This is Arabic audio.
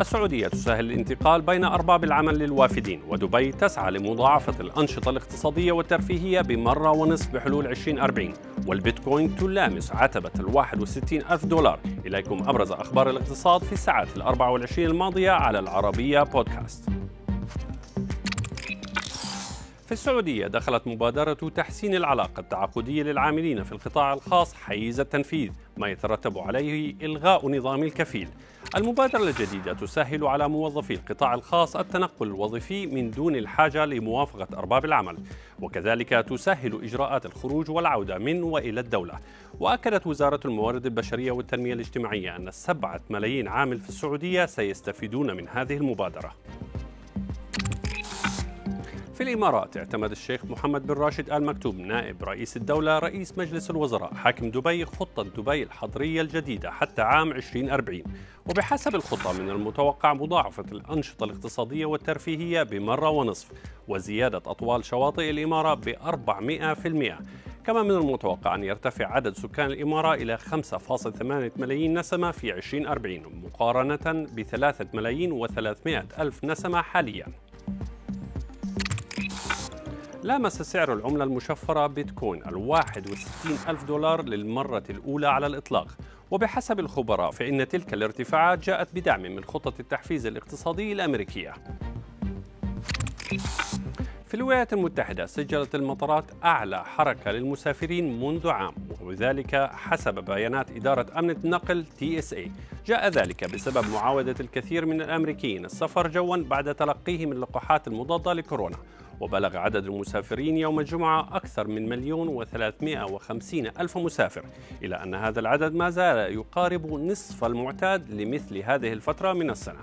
السعودية تسهل الانتقال بين أرباب العمل للوافدين ودبي تسعى لمضاعفة الأنشطة الاقتصادية والترفيهية بمرة ونصف بحلول 2040 والبيتكوين تلامس عتبة ال 61 ألف دولار. إليكم أبرز أخبار الاقتصاد في الساعات ال 24 الماضية على العربية بودكاست. السعودية دخلت مبادرة تحسين العلاقة التعاقدية للعاملين في القطاع الخاص حيز التنفيذ ما يترتب عليه إلغاء نظام الكفيل. المبادرة الجديدة تسهل على موظفي القطاع الخاص التنقل الوظيفي من دون الحاجة لموافقة أرباب العمل وكذلك تسهل إجراءات الخروج والعودة من وإلى الدولة. وأكدت وزارة الموارد البشرية والتنمية الاجتماعية أن السبعة ملايين عامل في السعودية سيستفيدون من هذه المبادرة. في الإمارات اعتمد الشيخ محمد بن راشد آل مكتوم نائب رئيس الدولة رئيس مجلس الوزراء حاكم دبي خطة دبي الحضرية الجديدة حتى عام 2040 وبحسب الخطة من المتوقع مضاعفة الأنشطة الاقتصادية والترفيهية بمرة ونصف وزيادة أطوال شواطئ الإمارة ب 400% كما من المتوقع أن يرتفع عدد سكان الإمارة إلى 5.8 ملايين نسمة في 2040 مقارنة ب 3 ملايين و300 ألف نسمة حالياً. لامس سعر العملة المشفرة بيتكوين ال 61 ألف دولار للمرة الأولى على الإطلاق. وبحسب الخبراء فإن تلك الارتفاعات جاءت بدعم من خطة التحفيز الاقتصادي الأمريكية. في الولايات المتحدة سجلت المطارات أعلى حركة للمسافرين منذ عام وذلك حسب بيانات إدارة أمن النقل اي جاء ذلك بسبب معاودة الكثير من الأمريكيين السفر جوا بعد تلقيهم اللقاحات المضادة لكورونا. وبلغ عدد المسافرين يوم الجمعة أكثر من مليون وثلاثمائة وخمسين ألف مسافر إلى أن هذا العدد ما زال يقارب نصف المعتاد لمثل هذه الفترة من السنة.